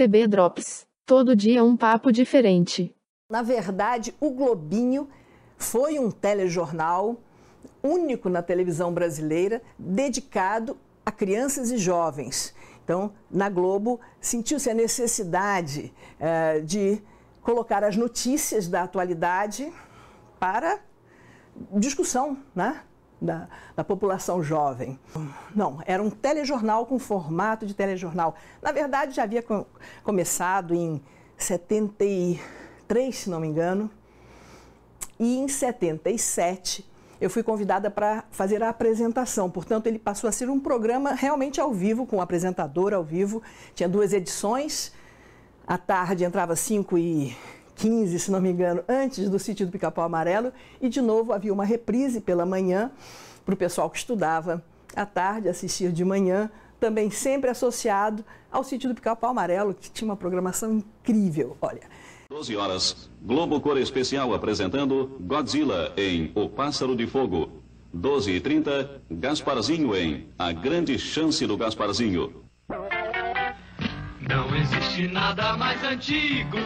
TB Drops. Todo dia um papo diferente. Na verdade, o Globinho foi um telejornal único na televisão brasileira dedicado a crianças e jovens. Então, na Globo, sentiu-se a necessidade eh, de colocar as notícias da atualidade para discussão né? Da, da população jovem. Não, era um telejornal com formato de telejornal. Na verdade, já havia co começado em 73, se não me engano, e em 77 eu fui convidada para fazer a apresentação. Portanto, ele passou a ser um programa realmente ao vivo, com o apresentador ao vivo. Tinha duas edições. À tarde entrava 5 e 15, se não me engano, antes do sítio do Pica-Pau Amarelo. E, de novo, havia uma reprise pela manhã para o pessoal que estudava à tarde, assistir de manhã. Também sempre associado ao sítio do Pica-Pau Amarelo, que tinha uma programação incrível. Olha, 12 horas, Globo Cor Especial apresentando Godzilla em O Pássaro de Fogo. 12 e 30, Gasparzinho em A Grande Chance do Gasparzinho. Não existe nada mais antigo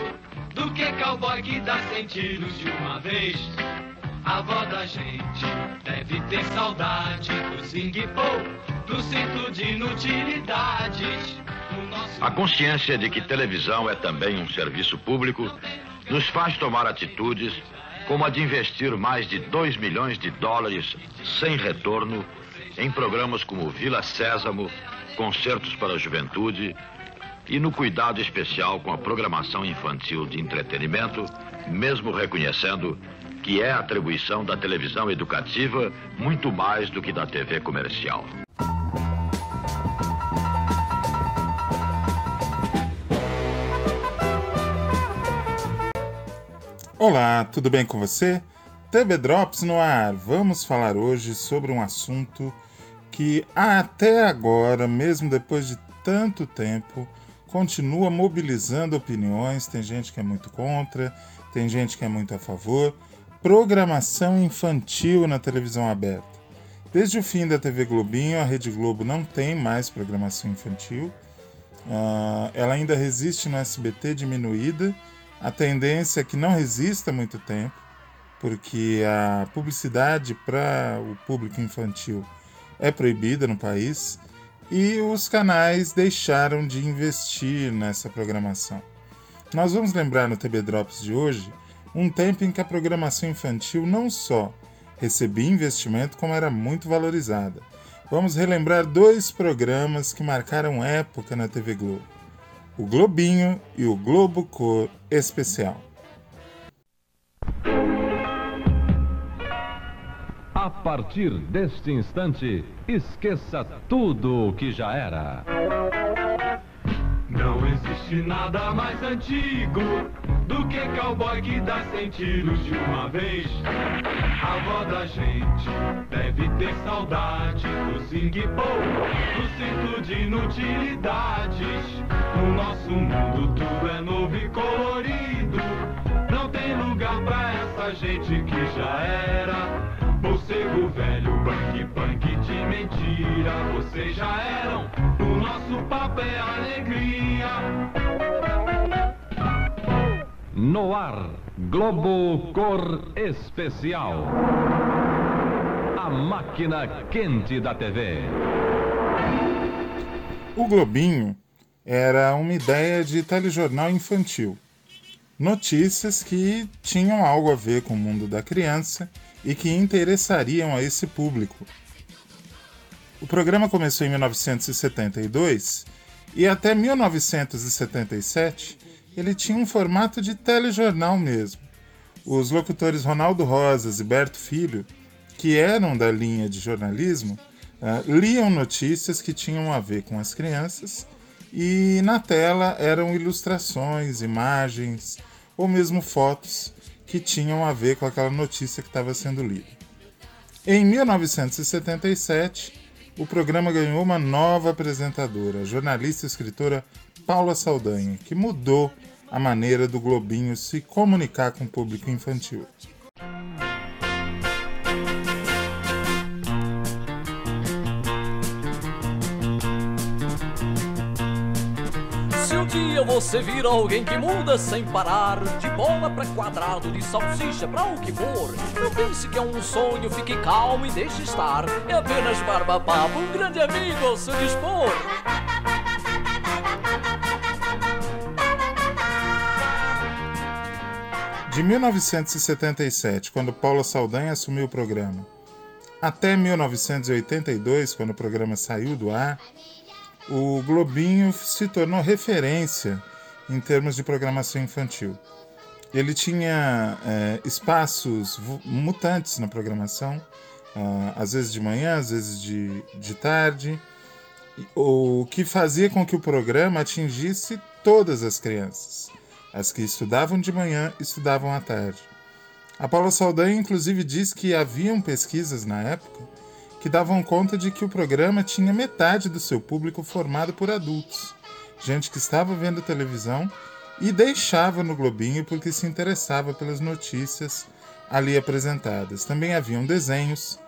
do que cowboy que dá sentidos de uma vez. A avó da gente deve ter saudade do zing-pou, do cinto de inutilidades. A consciência de que televisão é também um serviço público nos faz tomar atitudes como a de investir mais de 2 milhões de dólares sem retorno em programas como Vila Sésamo, Concertos para a Juventude e no cuidado especial com a programação infantil de entretenimento, mesmo reconhecendo que é atribuição da televisão educativa muito mais do que da TV comercial. Olá, tudo bem com você? TV Drops no ar. Vamos falar hoje sobre um assunto que até agora, mesmo depois de tanto tempo, continua mobilizando opiniões. Tem gente que é muito contra, tem gente que é muito a favor. Programação infantil na televisão aberta. Desde o fim da TV Globinho, a Rede Globo não tem mais programação infantil. Uh, ela ainda resiste no SBT diminuída a tendência é que não resista muito tempo, porque a publicidade para o público infantil é proibida no país e os canais deixaram de investir nessa programação. Nós vamos lembrar no TB Drops de hoje um tempo em que a programação infantil não só recebia investimento, como era muito valorizada. Vamos relembrar dois programas que marcaram época na TV Globo o Globinho e o Globo Cor Especial. Partir deste instante, esqueça tudo o que já era. Não existe nada mais antigo do que cowboy que dá sentidos de uma vez. A avó da gente deve ter saudade do sing do cinto de inutilidades. No nosso mundo tudo é novo e colorido. Não tem lugar pra essa gente que já era. Morcego velho, punk punk de mentira. Vocês já eram, o nosso papo é alegria. No ar, Globo Cor Especial. A máquina quente da TV. O Globinho era uma ideia de telejornal infantil. Notícias que tinham algo a ver com o mundo da criança e que interessariam a esse público. O programa começou em 1972 e até 1977 ele tinha um formato de telejornal mesmo. Os locutores Ronaldo Rosas e Berto Filho, que eram da linha de jornalismo, uh, liam notícias que tinham a ver com as crianças e na tela eram ilustrações, imagens ou mesmo fotos que tinham a ver com aquela notícia que estava sendo lida. Em 1977, o programa ganhou uma nova apresentadora, a jornalista e escritora Paula Saldanha, que mudou a maneira do Globinho se comunicar com o público infantil. Você vir alguém que muda sem parar De bola pra quadrado, de salsicha pra o que for Não pense que é um sonho, fique calmo e deixe estar. É apenas barba papo, um grande amigo ao seu dispor. De 1977, quando Paula Saldanha assumiu o programa, até 1982, quando o programa saiu do ar, o Globinho se tornou referência em termos de programação infantil. Ele tinha é, espaços mutantes na programação, uh, às vezes de manhã, às vezes de, de tarde, o que fazia com que o programa atingisse todas as crianças. As que estudavam de manhã estudavam à tarde. A Paula Saldanha, inclusive, diz que haviam pesquisas na época que davam conta de que o programa tinha metade do seu público formado por adultos, gente que estava vendo televisão e deixava no Globinho porque se interessava pelas notícias ali apresentadas. Também haviam desenhos,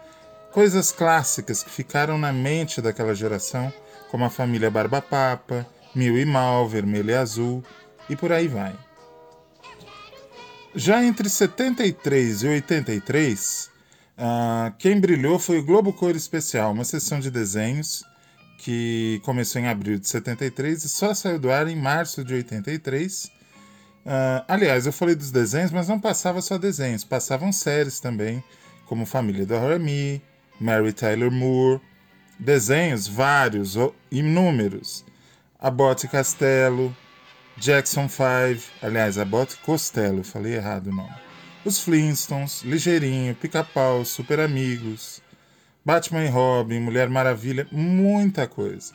coisas clássicas que ficaram na mente daquela geração, como a família Barba Papa, Mil e Mal, Vermelho e Azul, e por aí vai. Já entre 73 e 83, uh, quem brilhou foi o Globo Cor Especial, uma sessão de desenhos que começou em abril de 73 e só saiu do ar em março de 83. Uh, ah, aliás, eu falei dos desenhos, mas não passava só desenhos, passavam séries também, como Família da Rami, Mary Tyler Moore, desenhos vários, inúmeros. Abbott Castelo, Jackson 5, aliás, Abbott Costello, falei errado o nome. Os Flintstones, Ligeirinho, Pica-Pau, Super Amigos, Batman e Robin, Mulher Maravilha, muita coisa.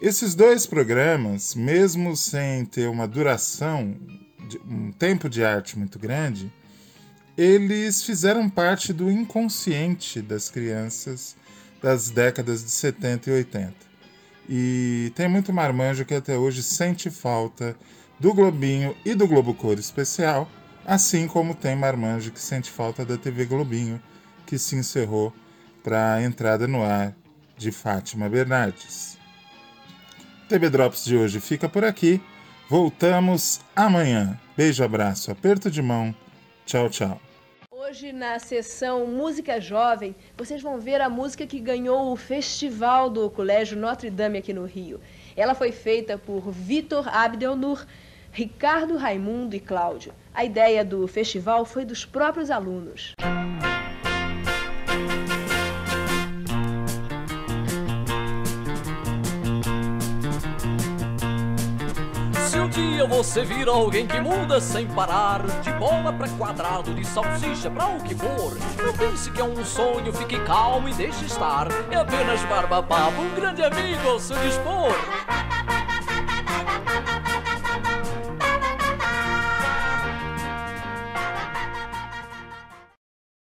Esses dois programas, mesmo sem ter uma duração, um tempo de arte muito grande, eles fizeram parte do inconsciente das crianças das décadas de 70 e 80. E tem muito marmanjo que até hoje sente falta do Globinho e do Globo Cor Especial, assim como tem marmanjo que sente falta da TV Globinho, que se encerrou para a entrada no ar de Fátima Bernardes. TV Drops de hoje fica por aqui. Voltamos amanhã. Beijo, abraço, aperto de mão. Tchau, tchau. Hoje, na sessão Música Jovem, vocês vão ver a música que ganhou o festival do Colégio Notre Dame aqui no Rio. Ela foi feita por Vitor Abdelnur, Ricardo Raimundo e Cláudio. A ideia do festival foi dos próprios alunos. dia você vira alguém que muda sem parar De bola pra quadrado, de salsicha pra o que for Não pense que é um sonho, fique calmo e deixe estar É apenas barba papo, um grande amigo ao seu dispor